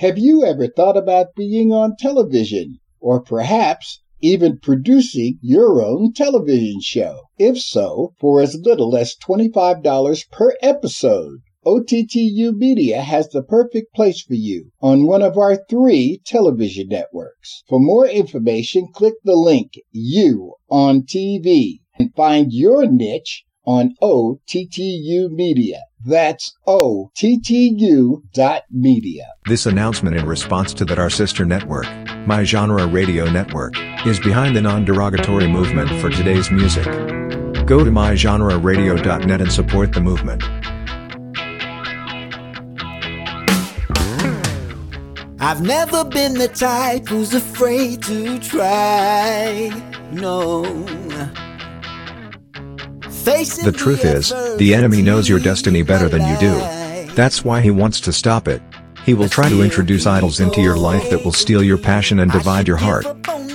Have you ever thought about being on television? Or perhaps even producing your own television show? If so, for as little as $25 per episode, OTTU Media has the perfect place for you on one of our three television networks. For more information, click the link You on TV and find your niche on OTTU Media. That's O-T-T-U dot media. This announcement in response to that our sister network, My Genre Radio Network, is behind the non-derogatory movement for today's music. Go to mygenreradio.net and support the movement. I've never been the type who's afraid to try. No. The truth is, the enemy knows your destiny better than you do. That's why he wants to stop it. He will try to introduce idols into your life that will steal your passion and divide your heart.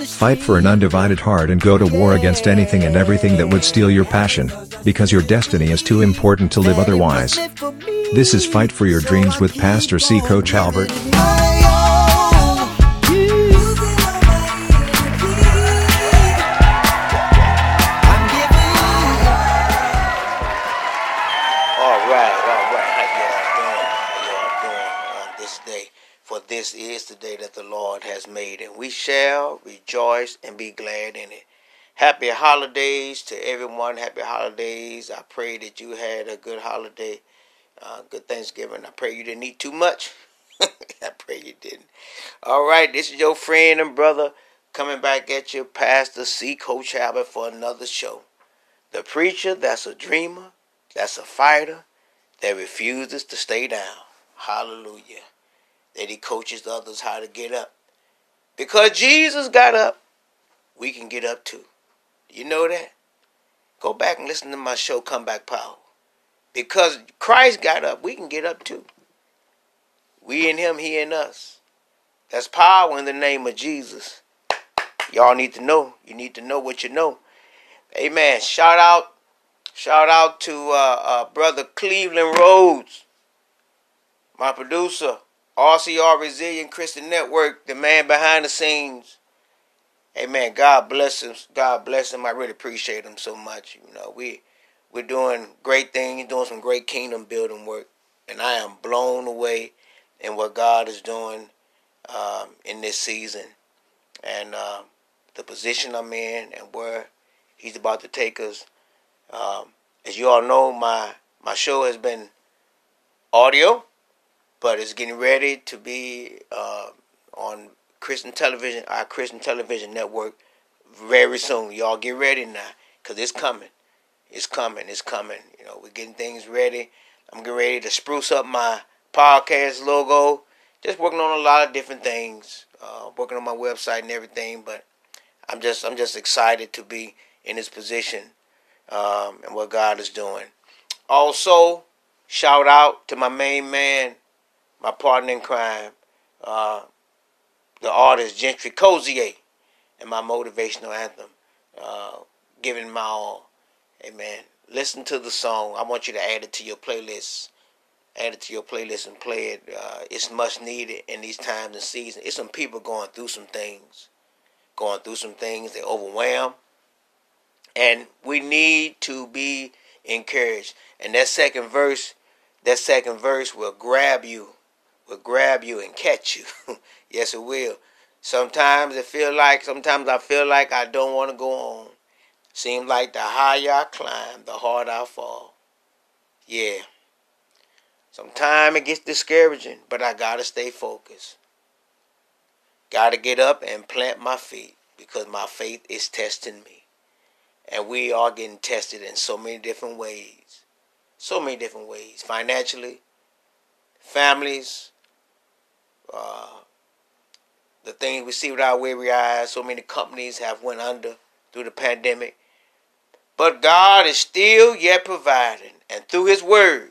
Fight for an undivided heart and go to war against anything and everything that would steal your passion, because your destiny is too important to live otherwise. This is Fight for Your Dreams with Pastor C. Coach Albert. We shall rejoice and be glad in it. Happy holidays to everyone. Happy holidays. I pray that you had a good holiday, uh, good Thanksgiving. I pray you didn't eat too much. I pray you didn't. All right, this is your friend and brother coming back at you, Pastor C. Coach Albert, for another show. The preacher that's a dreamer, that's a fighter, that refuses to stay down. Hallelujah. That he coaches others how to get up. Because Jesus got up, we can get up too. You know that? Go back and listen to my show, Comeback Power. Because Christ got up, we can get up too. We in him, he in us. That's power in the name of Jesus. Y'all need to know. You need to know what you know. Amen. Shout out Shout out to uh, uh, brother Cleveland Rhodes, my producer, RCR Resilient Christian Network, the man behind the scenes. Amen. God bless him. God bless him. I really appreciate him so much. You know, we we're doing great things, doing some great kingdom building work, and I am blown away in what God is doing um, in this season, and uh, the position I'm in, and where He's about to take us. Um, as you all know, my my show has been audio, but it's getting ready to be uh, on Christian television, our Christian television network, very soon. Y'all get ready now, cause it's coming. It's coming. It's coming. You know, we're getting things ready. I'm getting ready to spruce up my podcast logo. Just working on a lot of different things. Uh, working on my website and everything, but I'm just I'm just excited to be in this position um, and what God is doing. Also, shout out to my main man, my partner in crime, uh, the artist Gentry Cozier, and my motivational anthem, uh, giving my all. Amen. Listen to the song. I want you to add it to your playlist. Add it to your playlist and play it. Uh, it's much needed in these times and seasons. It's some people going through some things, going through some things. They're overwhelmed and we need to be encouraged. And that second verse, that second verse will grab you, will grab you and catch you. yes, it will. Sometimes it feel like, sometimes I feel like I don't want to go on. Seems like the higher I climb, the harder I fall. Yeah. Sometimes it gets discouraging, but I gotta stay focused. Gotta get up and plant my feet because my faith is testing me. And we are getting tested in so many different ways. So many different ways. Financially, families, uh, the things we see with our weary eyes. So many companies have went under through the pandemic. But God is still yet providing. And through His Word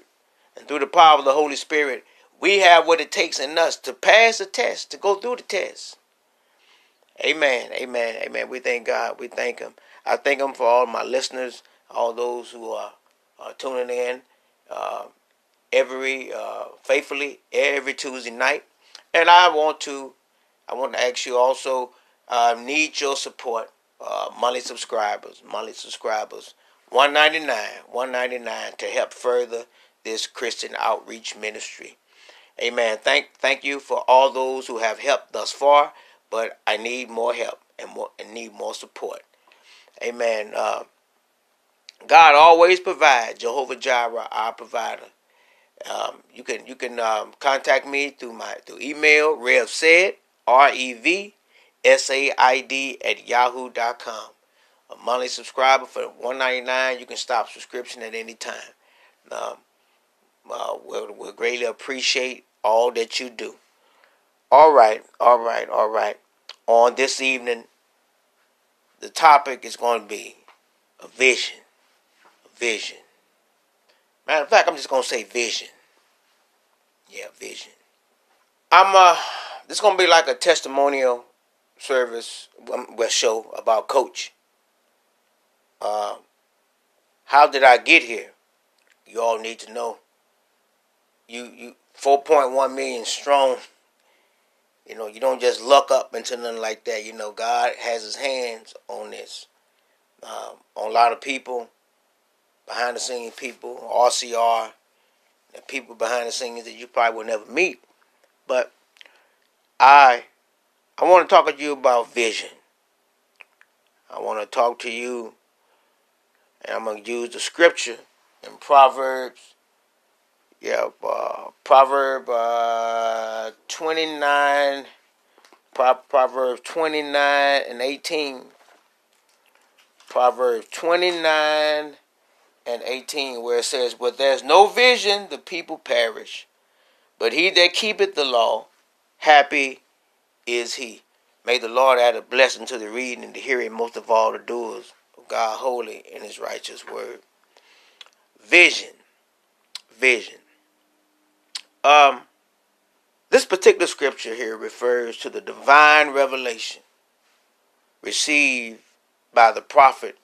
and through the power of the Holy Spirit, we have what it takes in us to pass the test, to go through the test. Amen. Amen. Amen. We thank God. We thank Him. I thank Him for all my listeners, all those who are, are tuning in uh, every uh, faithfully every Tuesday night. And I want to, I want to ask you also, uh, need your support, uh, monthly subscribers, monthly subscribers, one ninety nine, one ninety nine to help further this Christian outreach ministry. Amen. Thank, thank you for all those who have helped thus far, but I need more help and more and need more support. Amen. Uh, God always provides. Jehovah Jireh, our provider. Um, you can you can um, contact me through my through email Rev said R E V S A I D at yahoo.com. A monthly subscriber for one ninety nine. You can stop subscription at any time. Um, uh, we'll, we'll greatly appreciate all that you do. All right, all right, all right. On this evening, the topic is going to be a vision. A vision. Matter of fact, I'm just gonna say vision. Yeah, vision. I'm uh this is gonna be like a testimonial service um, well show about coach. Uh how did I get here? You all need to know. You you four point one million strong. You know, you don't just luck up into nothing like that. You know, God has his hands on this. Um, on a lot of people behind the scenes people, RCR, and people behind the scenes that you probably will never meet. But I I want to talk to you about vision. I want to talk to you, and I'm going to use the scripture in Proverbs. Yeah, uh, Proverb uh, 29, Pro- Proverbs 29 and 18. Proverbs 29 and 18, where it says, But there's no vision, the people perish. But he that keepeth the law, happy is he. May the Lord add a blessing to the reading and the hearing, most of all the doers of God holy in his righteous word. Vision. Vision. Um, this particular scripture here refers to the divine revelation received by the prophet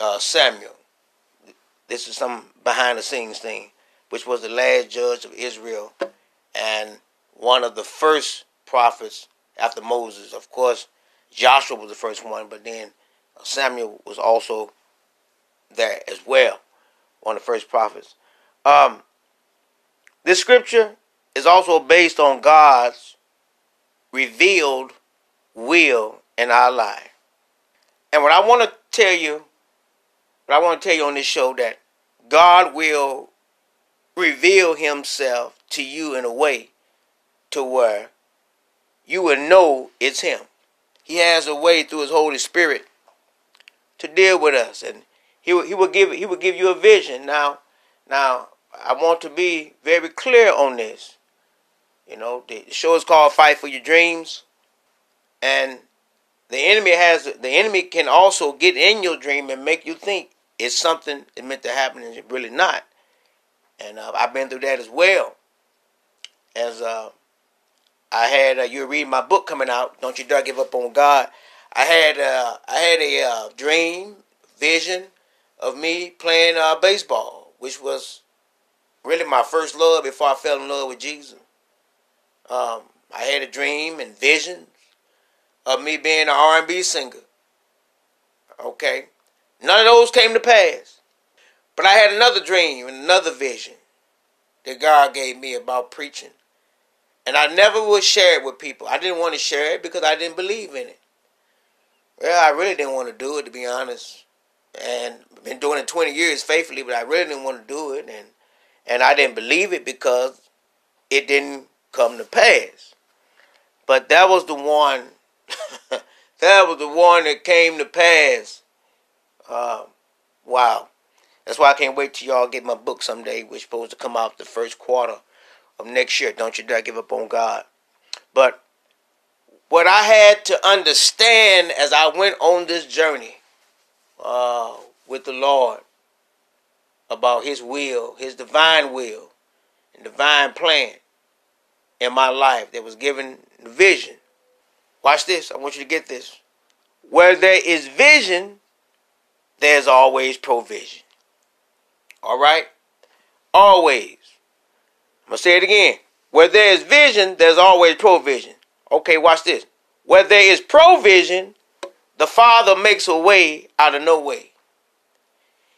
uh, Samuel this is some behind the scenes thing, which was the last judge of Israel and one of the first prophets after Moses. Of course, Joshua was the first one, but then Samuel was also there as well, one of the first prophets. Um, this scripture is also based on God's revealed will in our life. And what I want to tell you but I want to tell you on this show that God will reveal himself to you in a way to where you will know it's him. He has a way through his Holy Spirit to deal with us and he will, he will give he will give you a vision. Now now I want to be very clear on this. You know, the show is called Fight for Your Dreams and the enemy has the enemy can also get in your dream and make you think it's something it meant to happen and it's really not. And uh, I've been through that as well. As uh, I had, uh, you read my book coming out. Don't you dare give up on God. I had, uh, I had a uh, dream, vision of me playing uh, baseball, which was really my first love before I fell in love with Jesus. Um, I had a dream and vision of me being an R&B singer. Okay, None of those came to pass. But I had another dream and another vision that God gave me about preaching. And I never would share it with people. I didn't want to share it because I didn't believe in it. Well, I really didn't want to do it, to be honest. And been doing it 20 years faithfully, but I really didn't want to do it. And, and I didn't believe it because it didn't come to pass. But that was the one, that was the one that came to pass uh, wow. That's why I can't wait till y'all get my book someday, which supposed to come out the first quarter of next year. Don't you dare give up on God. But what I had to understand as I went on this journey uh, with the Lord about His will, His divine will, and divine plan in my life that was given vision. Watch this. I want you to get this. Where there is vision, there's always provision. All right? Always. I'm going to say it again. Where there is vision, there's always provision. Okay, watch this. Where there is provision, the Father makes a way out of no way.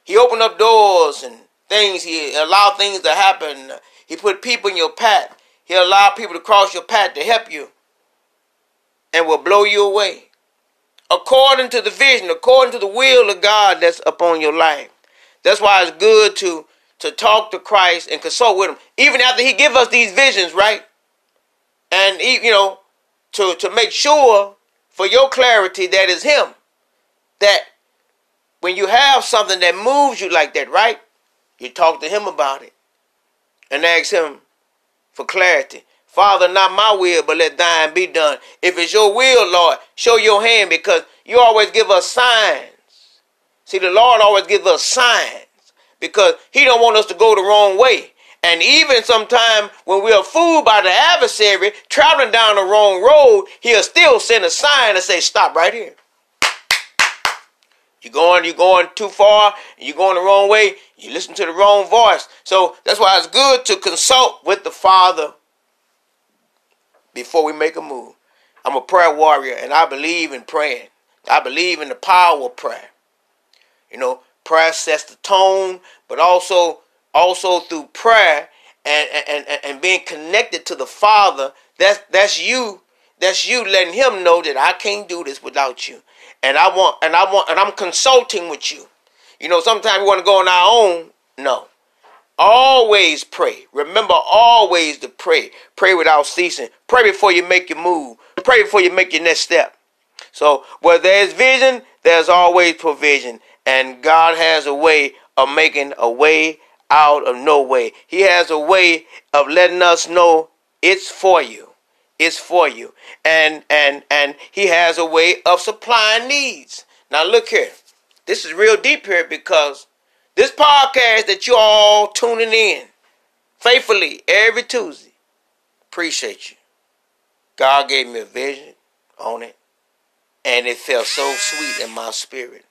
He opened up doors and things. He allowed things to happen. He put people in your path. He allowed people to cross your path to help you and will blow you away. According to the vision, according to the will of God that's upon your life. That's why it's good to to talk to Christ and consult with him. Even after he give us these visions, right? And he, you know, to, to make sure for your clarity that is him. That when you have something that moves you like that, right? You talk to him about it and ask him for clarity. Father, not my will, but let thine be done. If it's your will, Lord, show your hand because you always give us signs. See, the Lord always gives us signs because he don't want us to go the wrong way. And even sometimes when we are fooled by the adversary traveling down the wrong road, he'll still send a sign and say, stop right here. You're going, you're going too far, you're going the wrong way, you listen to the wrong voice. So that's why it's good to consult with the Father before we make a move. I'm a prayer warrior and I believe in praying. I believe in the power of prayer. You know, prayer sets the tone, but also also through prayer and, and, and, and being connected to the Father, that's that's you. That's you letting him know that I can't do this without you. And I want and I want and I'm consulting with you. You know, sometimes we want to go on our own. No. Always pray. Remember always to pray. Pray without ceasing. Pray before you make your move. Pray before you make your next step. So where there's vision, there's always provision. And God has a way of making a way out of no way. He has a way of letting us know it's for you. It's for you. And and and he has a way of supplying needs. Now look here. This is real deep here because this podcast that you all tuning in faithfully every Tuesday. Appreciate you. God gave me a vision on it. And it felt so sweet in my spirit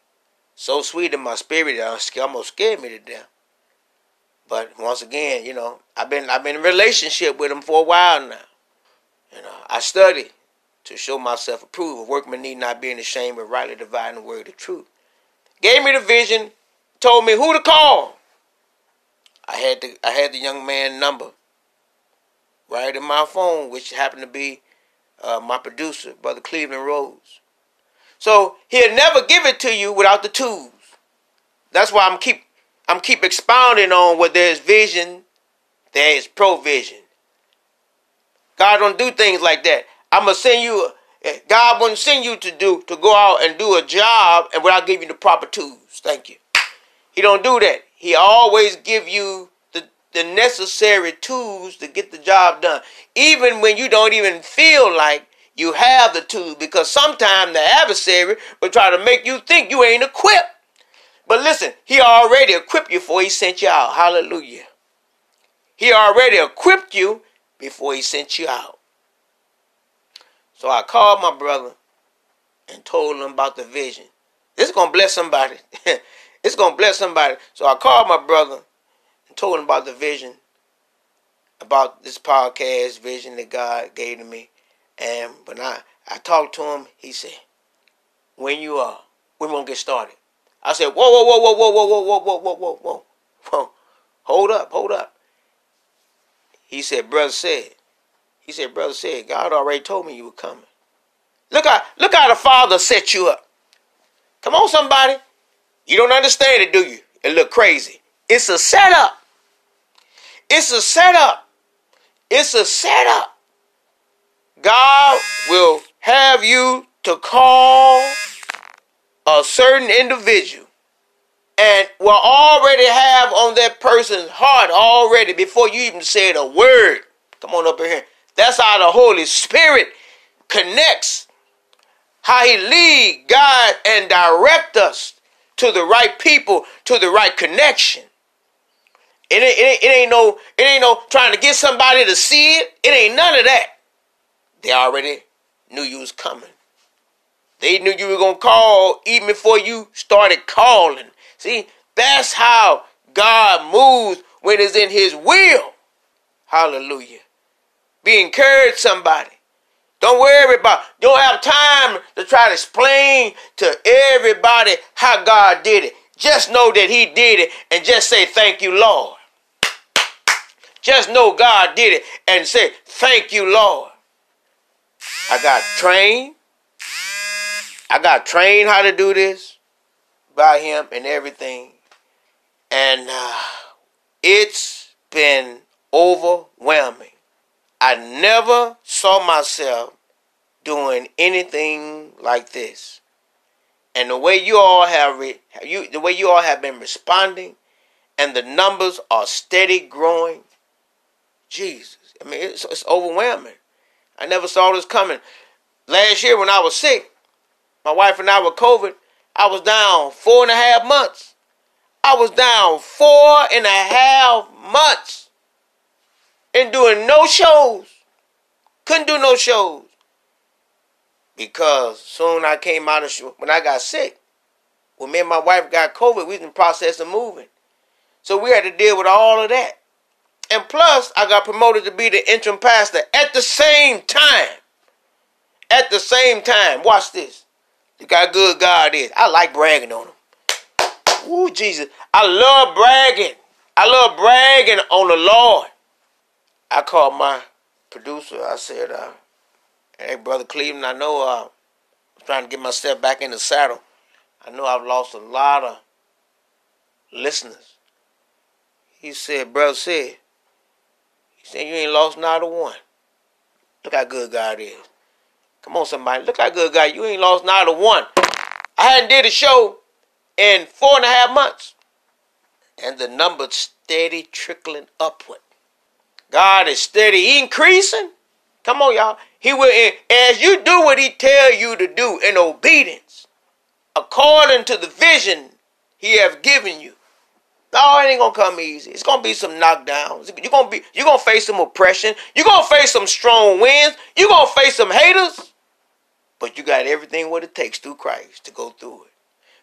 so sweet in my spirit that almost scared me to death. But once again, you know, I've been I've been in relationship with him for a while now. You know, I study to show myself approved. A workman need not be ashamed, but rightly dividing the word of truth. Gave me the vision, told me who to call. I had the I had the young man number right in my phone, which happened to be uh, my producer, Brother Cleveland Rose. So he'll never give it to you without the tools. That's why I'm keep I'm keep expounding on what there's vision, there is provision. God don't do things like that. I'm gonna send you. Eh, God wouldn't send you to do to go out and do a job and without giving you the proper tools. Thank you. He don't do that. He always give you the, the necessary tools to get the job done. Even when you don't even feel like you have the tools because sometimes the adversary will try to make you think you ain't equipped. But listen, he already equipped you before he sent you out. Hallelujah. He already equipped you before he sent you out. So I called my brother and told him about the vision. This is going to bless somebody. it's to bless somebody. So I called my brother and told him about the vision, about this podcast vision that God gave to me. And when I, I talked to him, he said, when you are, we won't get started. I said, whoa, whoa, whoa, whoa, whoa, whoa, whoa, whoa, whoa, whoa, whoa, whoa. Hold up, hold up. He said, brother said, he said, brother said, God already told me you were coming. Look how, look how the Father set you up. Come on, somebody. You don't understand it, do you? It look crazy. It's a setup. It's a setup. It's a setup. God will have you to call a certain individual and will already have on that person's heart already before you even said a word. Come on up here. That's how the Holy Spirit connects. How he lead, guide, and direct us to the right people, to the right connection. It ain't, it it ain't no, it ain't no trying to get somebody to see it. It ain't none of that. They already knew you was coming. They knew you were to call even before you started calling. See, that's how God moves when it's in his will. Hallelujah. Be encouraged, somebody. Don't worry about, don't have time to try to explain to everybody how God did it. Just know that He did it and just say, Thank you, Lord. Just know God did it and say, Thank you, Lord. I got trained. I got trained how to do this by Him and everything. And uh, it's been overwhelming. I never saw myself doing anything like this. And the way you all have re- you the way you all have been responding and the numbers are steady growing. Jesus. I mean it's, it's overwhelming. I never saw this coming. Last year when I was sick, my wife and I were COVID, I was down four and a half months. I was down four and a half months and doing no shows. Couldn't do no shows. Because soon I came out of when I got sick, when me and my wife got COVID, we was in the process of moving. So we had to deal with all of that. And plus, I got promoted to be the interim pastor at the same time. At the same time. Watch this. Look how good God is. I like bragging on him. Ooh, Jesus. I love bragging. I love bragging on the Lord. I called my producer. I said, uh, hey, Brother Cleveland, I know uh, I'm trying to get myself back in the saddle. I know I've lost a lot of listeners. He said, Brother said, he said, you ain't lost not a one. Look how good God is. Come on, somebody. Look how good God. You ain't lost not a one. I hadn't did a show in four and a half months. And the number's steady trickling upward. God is steady increasing. Come on, y'all. He will, as you do what he tell you to do in obedience, according to the vision he have given you. No, it ain't gonna come easy. It's gonna be some knockdowns. You're gonna be, you're gonna face some oppression. You're gonna face some strong winds. You're gonna face some haters. But you got everything what it takes through Christ to go through it.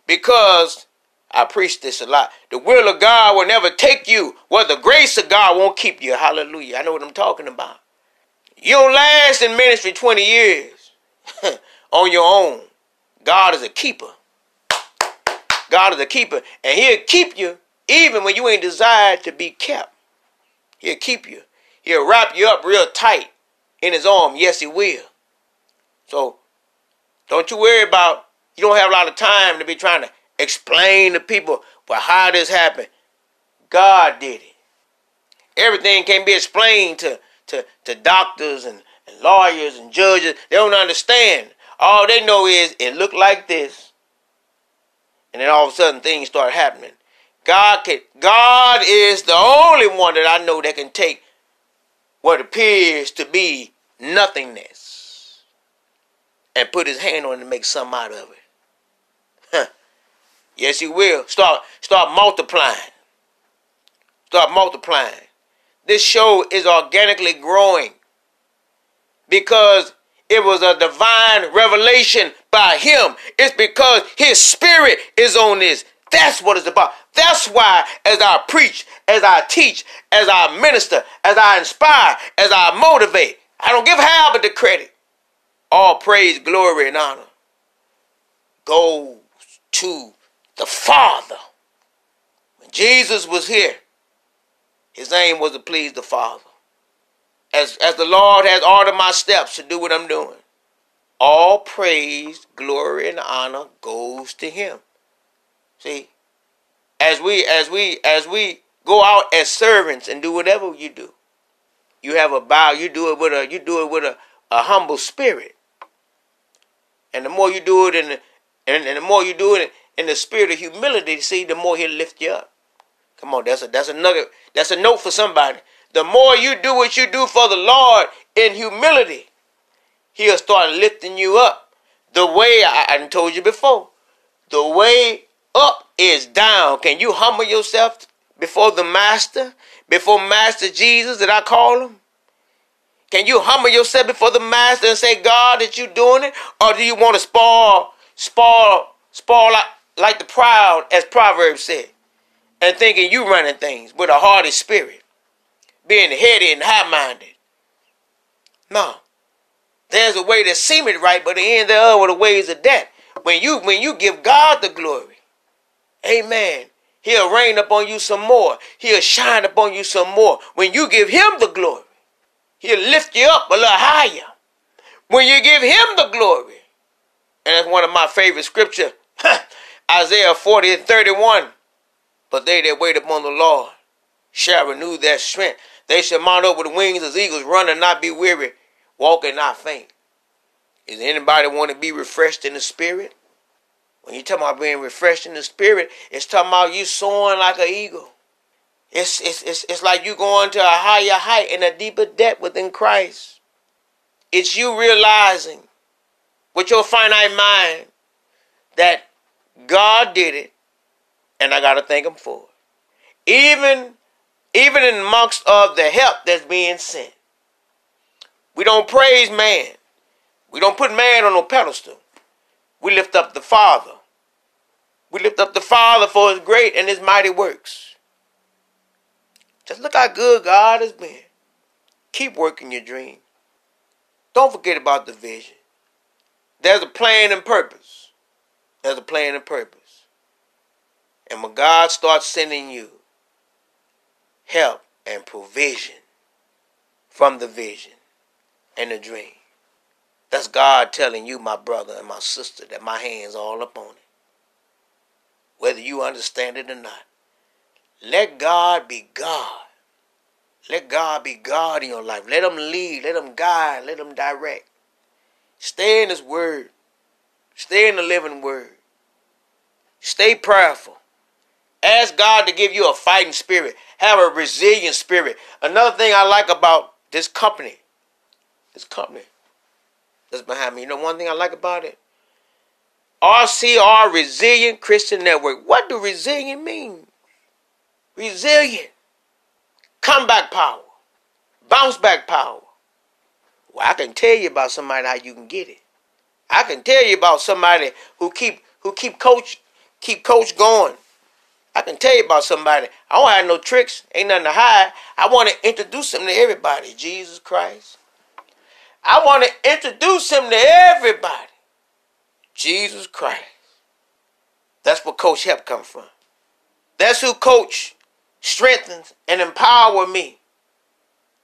Because I preach this a lot. The will of God will never take you where the grace of God won't keep you. Hallelujah. I know what I'm talking about. You don't last in ministry 20 years on your own. God is a keeper. God is a keeper. And he'll keep you even when you ain't desired to be kept. He'll keep you. He'll wrap you up real tight in his arm. Yes, he will. So don't you worry about you don't have a lot of time to be trying to explain to people well how this happened. God did it. Everything can be explained to, to, to doctors and, and lawyers and judges. They don't understand. All they know is it looked like this. And then all of a sudden things start happening. God can God is the only one that I know that can take what appears to be nothingness and put his hand on it and make something out of it. Yes, he will. Start start multiplying. Start multiplying. This show is organically growing because it was a divine revelation by him. It's because his spirit is on this. That's what it's about. That's why, as I preach, as I teach, as I minister, as I inspire, as I motivate, I don't give of the credit. All praise, glory, and honor goes to the Father. When Jesus was here, his aim was to please the Father. As, as the Lord has ordered my steps to do what I'm doing, all praise, glory, and honor goes to him. See, as we as we as we go out as servants and do whatever you do, you have a bow. You do it with a you do it with a, a humble spirit. And the more you do it in the, and, and the more you do it in the spirit of humility, see, the more he'll lift you up. Come on, that's a that's another that's a note for somebody. The more you do what you do for the Lord in humility, he'll start lifting you up. The way I, I told you before, the way up is down. Can you humble yourself before the Master, before Master Jesus that I call him? Can you humble yourself before the Master and say, God, that you're doing it? Or do you want to spoil, spoil, spoil like, like the proud, as Proverbs said, and thinking you running things with a hardy spirit, being heady and high-minded? No. There's a way that seemeth right, but the end thereof are the ways of death. When you when you give God the glory, amen, he'll rain upon you some more. He'll shine upon you some more. When you give him the glory, he'll lift you up a little higher. When you give him the glory, and that's one of my favorite scripture, Isaiah 40 and 31. But they that wait upon the Lord shall renew their strength. They shall mount up with wings as eagles, run and not be weary, walk and not faint. Is anybody want to be refreshed in the spirit? When you talk about being refreshed in the spirit, it's talking about you soaring like an eagle. It's, it's, it's, it's like you going to a higher height and a deeper depth within Christ. It's you realizing with your finite mind that God did it and I got to thank him for it. Even even in amongst of the help that's being sent. We don't praise man. We don't put man on no pedestal. We lift up the Father. We lift up the Father for his great and his mighty works. Just look how good God has been. Keep working your dream. Don't forget about the vision. There's a plan and purpose. There's a plan and purpose. And when God starts sending you help and provision from the vision and the dream. That's God telling you, my brother and my sister, that my hand's are all upon it. Whether you understand it or not. Let God be God. Let God be God in your life. Let Him lead. Let Him guide. Let Him direct. Stay in His Word. Stay in the living Word. Stay prayerful. Ask God to give you a fighting spirit. Have a resilient spirit. Another thing I like about this company, this company that's behind me. You know one thing I like about it? RCR Resilient Christian Network. What do resilient mean? Resilient. Comeback power. Bounce back power. Well, I can tell you about somebody how you can get it. I can tell you about somebody who keep who keep coach keep coach going. I can tell you about somebody. I don't have no tricks. Ain't nothing to hide. I want to introduce him to everybody. Jesus Christ. I want to introduce him to everybody. Jesus Christ. That's where Coach Help come from. That's who Coach strengthens and empower me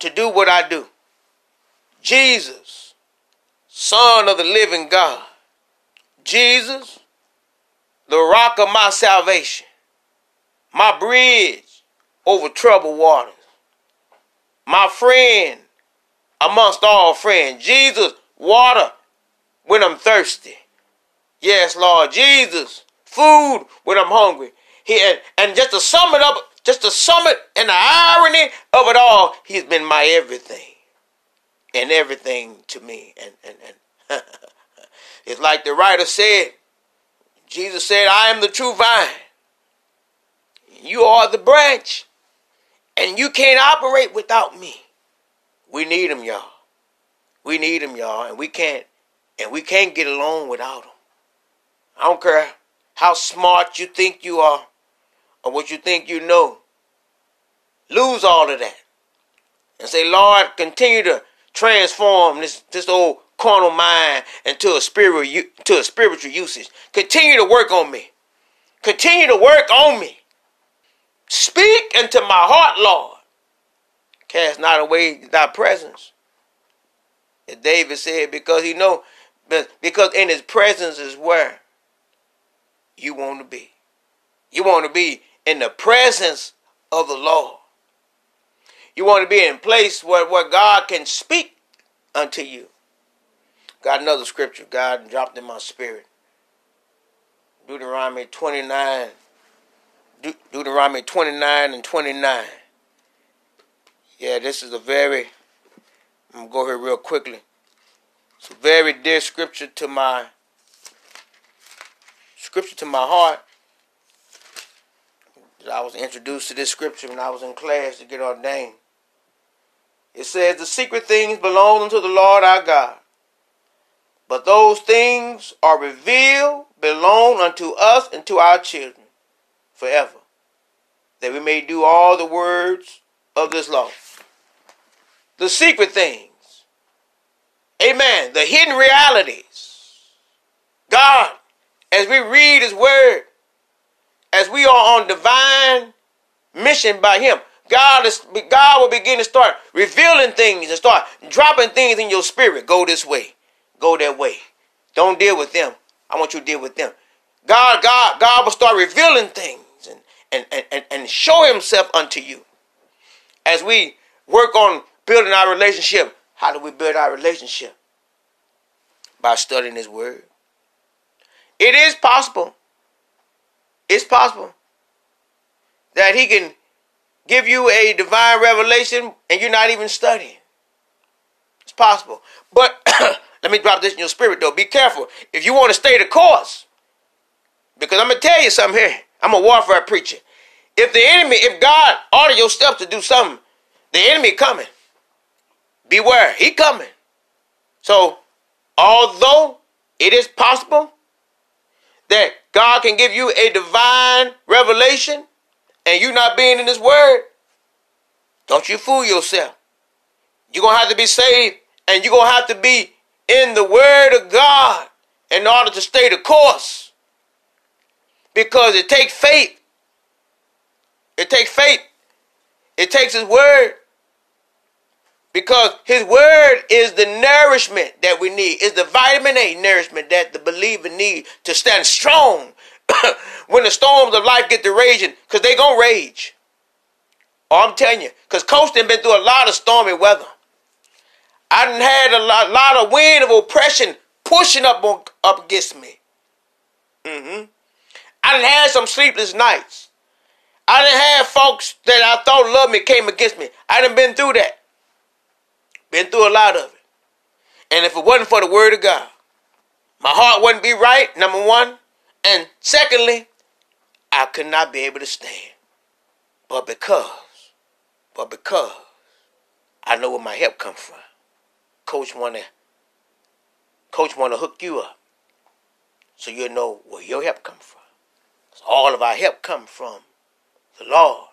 to do what I do. Jesus, Son of the living God. Jesus, the rock of my salvation my bridge over troubled waters, my friend amongst all friends. Jesus, water when I'm thirsty. Yes, Lord Jesus, food when I'm hungry. He and, and just to sum it up, just to sum it and the irony of it all, He's been my everything and everything to me. And and and it's like the writer said. Jesus said, "I am the true vine." You are the branch. And you can't operate without me. We need them, y'all. We need them, y'all. And we can't and we can't get along without them. I don't care how smart you think you are or what you think you know. Lose all of that. And say, Lord, continue to transform this, this old carnal mind into a spiritual to a spiritual usage. Continue to work on me. Continue to work on me. Speak into my heart, Lord. Cast not away thy presence. As David said, because he know, because in his presence is where you want to be. You want to be in the presence of the Lord. You want to be in place where, where God can speak unto you. Got another scripture God dropped in my spirit. Deuteronomy 29 De- Deuteronomy 29 and 29. Yeah, this is a very, I'm going to go here real quickly. It's a very dear scripture to my, scripture to my heart. I was introduced to this scripture when I was in class to get ordained. It says, The secret things belong unto the Lord our God. But those things are revealed, belong unto us and to our children forever, that we may do all the words of this law. The secret things Amen. The hidden realities. God, as we read His Word, as we are on divine mission by Him, God is God will begin to start revealing things and start dropping things in your spirit. Go this way. Go that way. Don't deal with them. I want you to deal with them. God, God, God will start revealing things and, and, and, show himself unto you. As we work on building our relationship, how do we build our relationship? By studying his word. It is possible. It's possible that he can give you a divine revelation and you're not even studying. It's possible. But let me drop this in your spirit though. Be careful. If you want to stay the course, because I'm going to tell you something here. I'm a warfare preacher. If the enemy, if God order your steps to do something, the enemy coming. Beware, he coming. So, although it is possible that God can give you a divine revelation and you not being in His Word, don't you fool yourself. You're going to have to be saved and you're going to have to be in the Word of God in order to stay the course. Because it takes faith. It takes faith. It takes His Word. Because His Word is the nourishment that we need. It's the vitamin A nourishment that the believer needs to stand strong when the storms of life get to raging, because they gonna rage. Oh, I'm telling you, because coasting been through a lot of stormy weather. I done had a lot, lot of wind of oppression pushing up on, up against me. Mm-hmm. I done had some sleepless nights. I done had folks that I thought loved me came against me. I done been through that. Been through a lot of it. And if it wasn't for the word of God, my heart wouldn't be right, number one. And secondly, I could not be able to stand. But because, but because I know where my help comes from. Coach wanna Coach wanna hook you up. So you'll know where your help comes from. So all of our help comes from the Lord.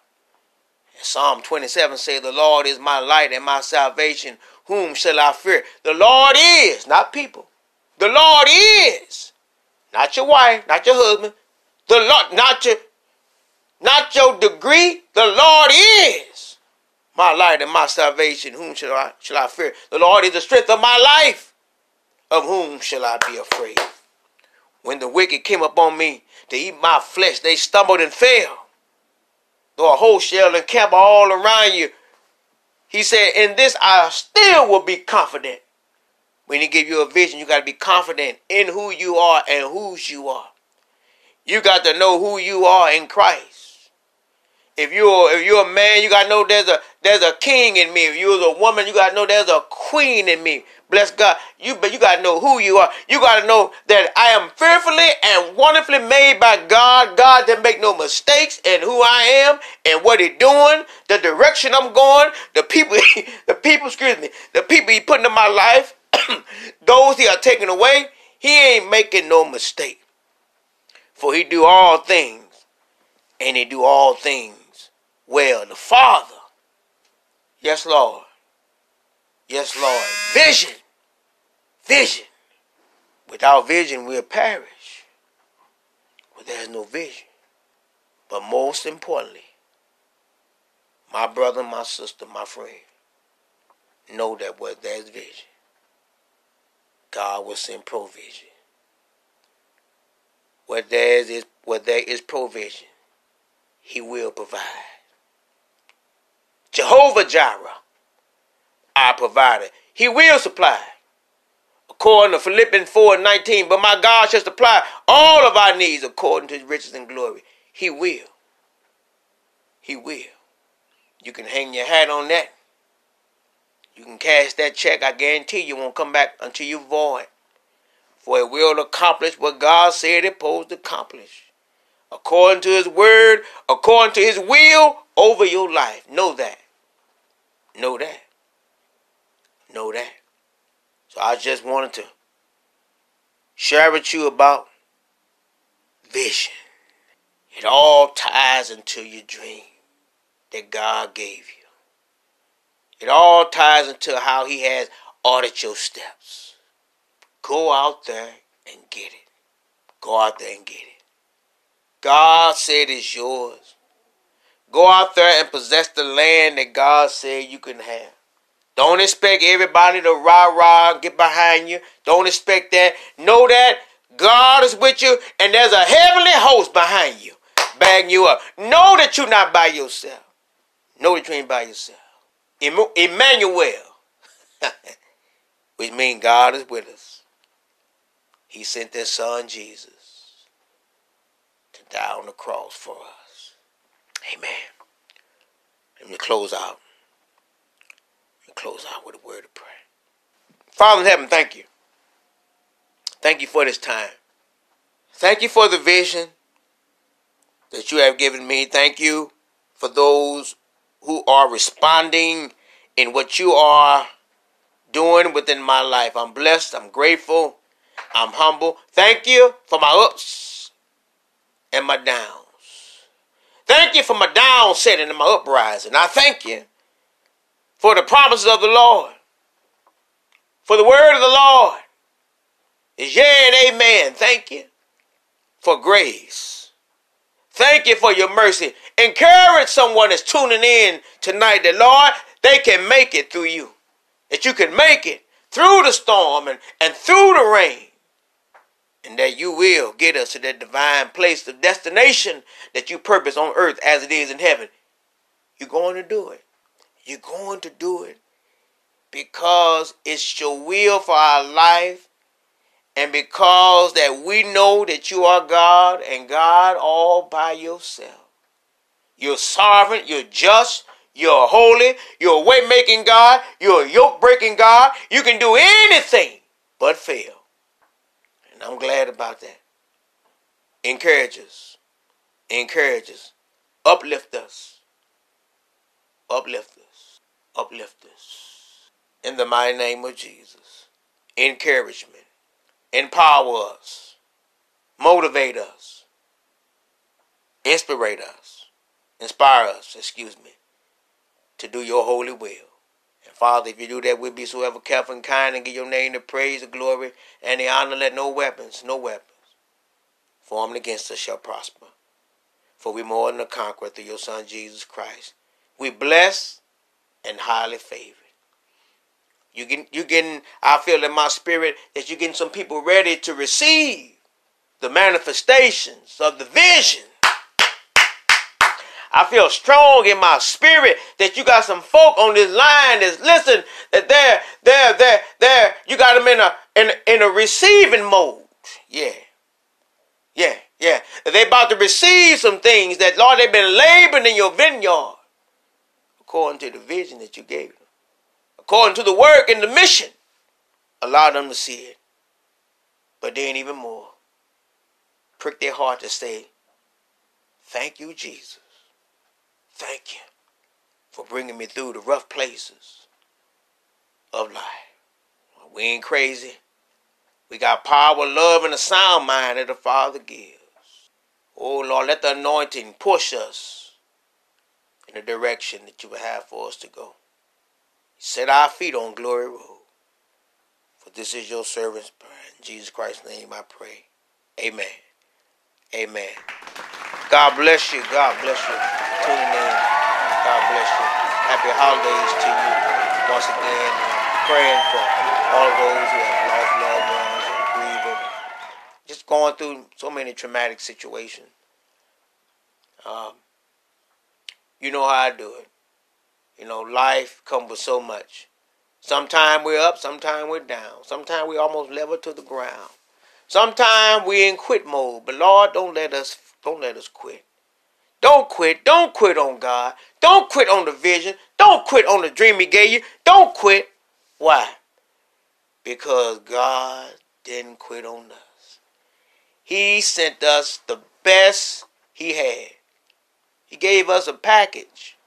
And Psalm 27 says, The Lord is my light and my salvation. Whom shall I fear? The Lord is, not people. The Lord is not your wife, not your husband, the Lord, not your, not your degree. The Lord is my light and my salvation. Whom shall I shall I fear? The Lord is the strength of my life. Of whom shall I be afraid? When the wicked came upon me to eat my flesh, they stumbled and fell. Though a whole shell encamp all around you, he said, In this I still will be confident. When he give you a vision, you got to be confident in who you are and whose you are. You got to know who you are in Christ. If you're if you're a man, you got to know there's a there's a king in me. If you're a woman, you got to know there's a queen in me. Bless God. You but you got to know who you are. You got to know that I am fearfully and wonderfully made by God. God didn't make no mistakes in who I am and what He doing, the direction I'm going, the people, the people. Excuse me, the people He putting in my life. those he are taking away, he ain't making no mistake. For he do all things, and he do all things well. The Father, yes, Lord. Yes, Lord. Vision. Vision. Without vision, we'll perish. But there's no vision. But most importantly, my brother, my sister, my friend, know that where there's vision, God will send provision. Where there is where there is provision, He will provide. Jehovah Jireh, our provider, He will supply. According to Philippians 4 and 19, but my God shall supply all of our needs according to his riches and glory. He will. He will. You can hang your hat on that. You can cash that check. I guarantee you won't come back until you void. For it will accomplish what God said it supposed to accomplish. According to his word, according to his will over your life. Know that. Know that. Know that. So I just wanted to share with you about vision. It all ties into your dream that God gave you. It all ties into how he has audit your steps. Go out there and get it. Go out there and get it. God said it's yours. Go out there and possess the land that God said you can have. Don't expect everybody to rah rah get behind you. Don't expect that. Know that God is with you and there's a heavenly host behind you, bagging you up. Know that you're not by yourself. Know that you ain't by yourself. Emmanuel, which means God is with us. He sent his son Jesus to die on the cross for us. Amen. Let me close out. Close out with a word of prayer. Father in heaven, thank you. Thank you for this time. Thank you for the vision that you have given me. Thank you for those who are responding in what you are doing within my life. I'm blessed. I'm grateful. I'm humble. Thank you for my ups and my downs. Thank you for my down setting and my uprising. I thank you for the promises of the Lord, for the word of the Lord is yea and amen. Thank you for grace. Thank you for your mercy. Encourage someone that's tuning in tonight that, Lord, they can make it through you. That you can make it through the storm and, and through the rain. And that you will get us to that divine place of destination that you purpose on earth as it is in heaven. You're going to do it. You're going to do it because it's your will for our life and because that we know that you are God and God all by yourself. You're sovereign, you're just, you're holy, you're a way making God, you're a yoke breaking God. You can do anything but fail. And I'm glad about that. Encourage us. Encourage us. Uplift us. Uplift us. Uplift us. In the mighty name of Jesus. Encouragement empower us, motivate us, inspire us, inspire us, excuse me, to do your holy will. And Father, if you do that, we'll be so ever careful and kind and give your name the praise, the glory, and the honor. Let no weapons, no weapons formed against us shall prosper. For we more than a conqueror through your Son Jesus Christ. We bless and highly favored. You get you getting I feel in my spirit that you're getting some people ready to receive the manifestations of the vision. I feel strong in my spirit that you got some folk on this line that's listen that they're they're they're they're you got them in a in in a receiving mode. Yeah. Yeah, yeah. They about to receive some things that Lord they've been laboring in your vineyard according to the vision that you gave them according to the work and the mission. Allow them to see it. But then even more, prick their heart to say, Thank you, Jesus. Thank you for bringing me through the rough places of life. We ain't crazy. We got power, love, and a sound mind that the Father gives. Oh Lord, let the anointing push us the direction that you would have for us to go. Set our feet on glory road. For this is your servant's prayer. In Jesus Christ's name I pray. Amen. Amen. God bless you. God bless you. Tuning in. God bless you. Happy holidays to you. Once again, praying for all those who have lost loved ones and grieving. Just going through so many traumatic situations. Um, you know how I do it. You know, life comes with so much. Sometimes we're up, sometimes we're down. Sometimes we almost level to the ground. Sometimes we're in quit mode. But Lord, don't let us don't let us quit. Don't quit. Don't quit on God. Don't quit on the vision. Don't quit on the dream He gave you. Don't quit. Why? Because God didn't quit on us. He sent us the best He had. He gave us a package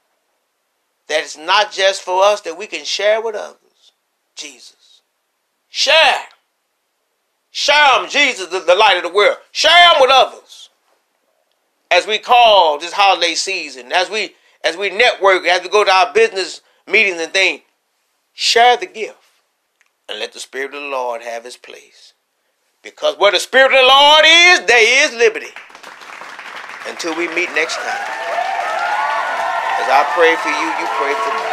that is not just for us that we can share with others. Jesus. Share. Share them, Jesus, the, the light of the world. Share them with others. As we call this holiday season, as we as we network, as we go to our business meetings and things, share the gift. and let the Spirit of the Lord have his place. Because where the Spirit of the Lord is, there is liberty. Until we meet next time. As I pray for you, you pray for me.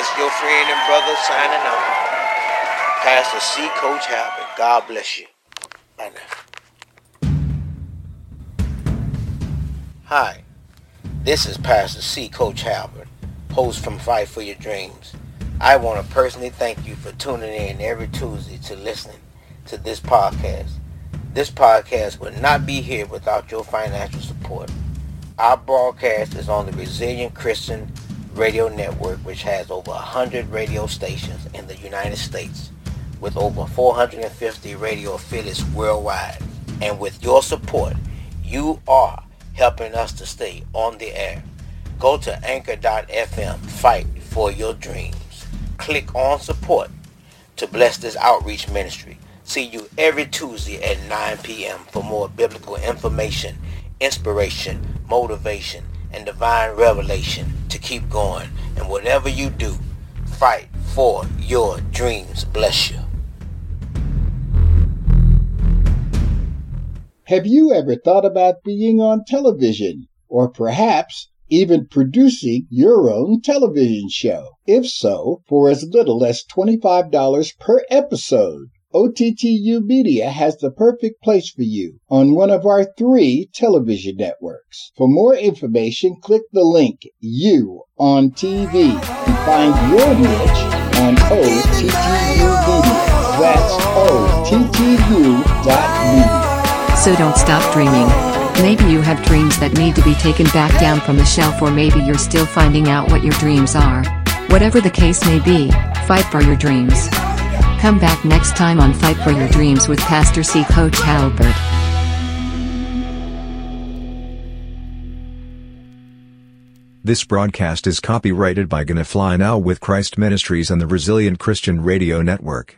It's your friend and brother signing out. Pastor C. Coach Halbert. God bless you. Bye now. Hi, this is Pastor C. Coach Halbert, host from Fight for Your Dreams. I want to personally thank you for tuning in every Tuesday to listening to this podcast. This podcast would not be here without your financial support. Our broadcast is on the Resilient Christian Radio Network, which has over 100 radio stations in the United States, with over 450 radio affiliates worldwide. And with your support, you are helping us to stay on the air. Go to anchor.fm, fight for your dreams click on support to bless this outreach ministry. See you every Tuesday at 9 p.m. for more biblical information, inspiration, motivation, and divine revelation to keep going. And whatever you do, fight for your dreams. Bless you. Have you ever thought about being on television? Or perhaps even producing your own television show? If so, for as little as $25 per episode. OTTU Media has the perfect place for you on one of our three television networks. For more information, click the link You on TV and find your niche on OTTU Media. That's OTTU.media. So don't stop dreaming. Maybe you have dreams that need to be taken back down from the shelf or maybe you're still finding out what your dreams are. Whatever the case may be, fight for your dreams. Come back next time on Fight for Your Dreams with Pastor C. Coach Halbert. This broadcast is copyrighted by Gonna Fly Now with Christ Ministries and the Resilient Christian Radio Network.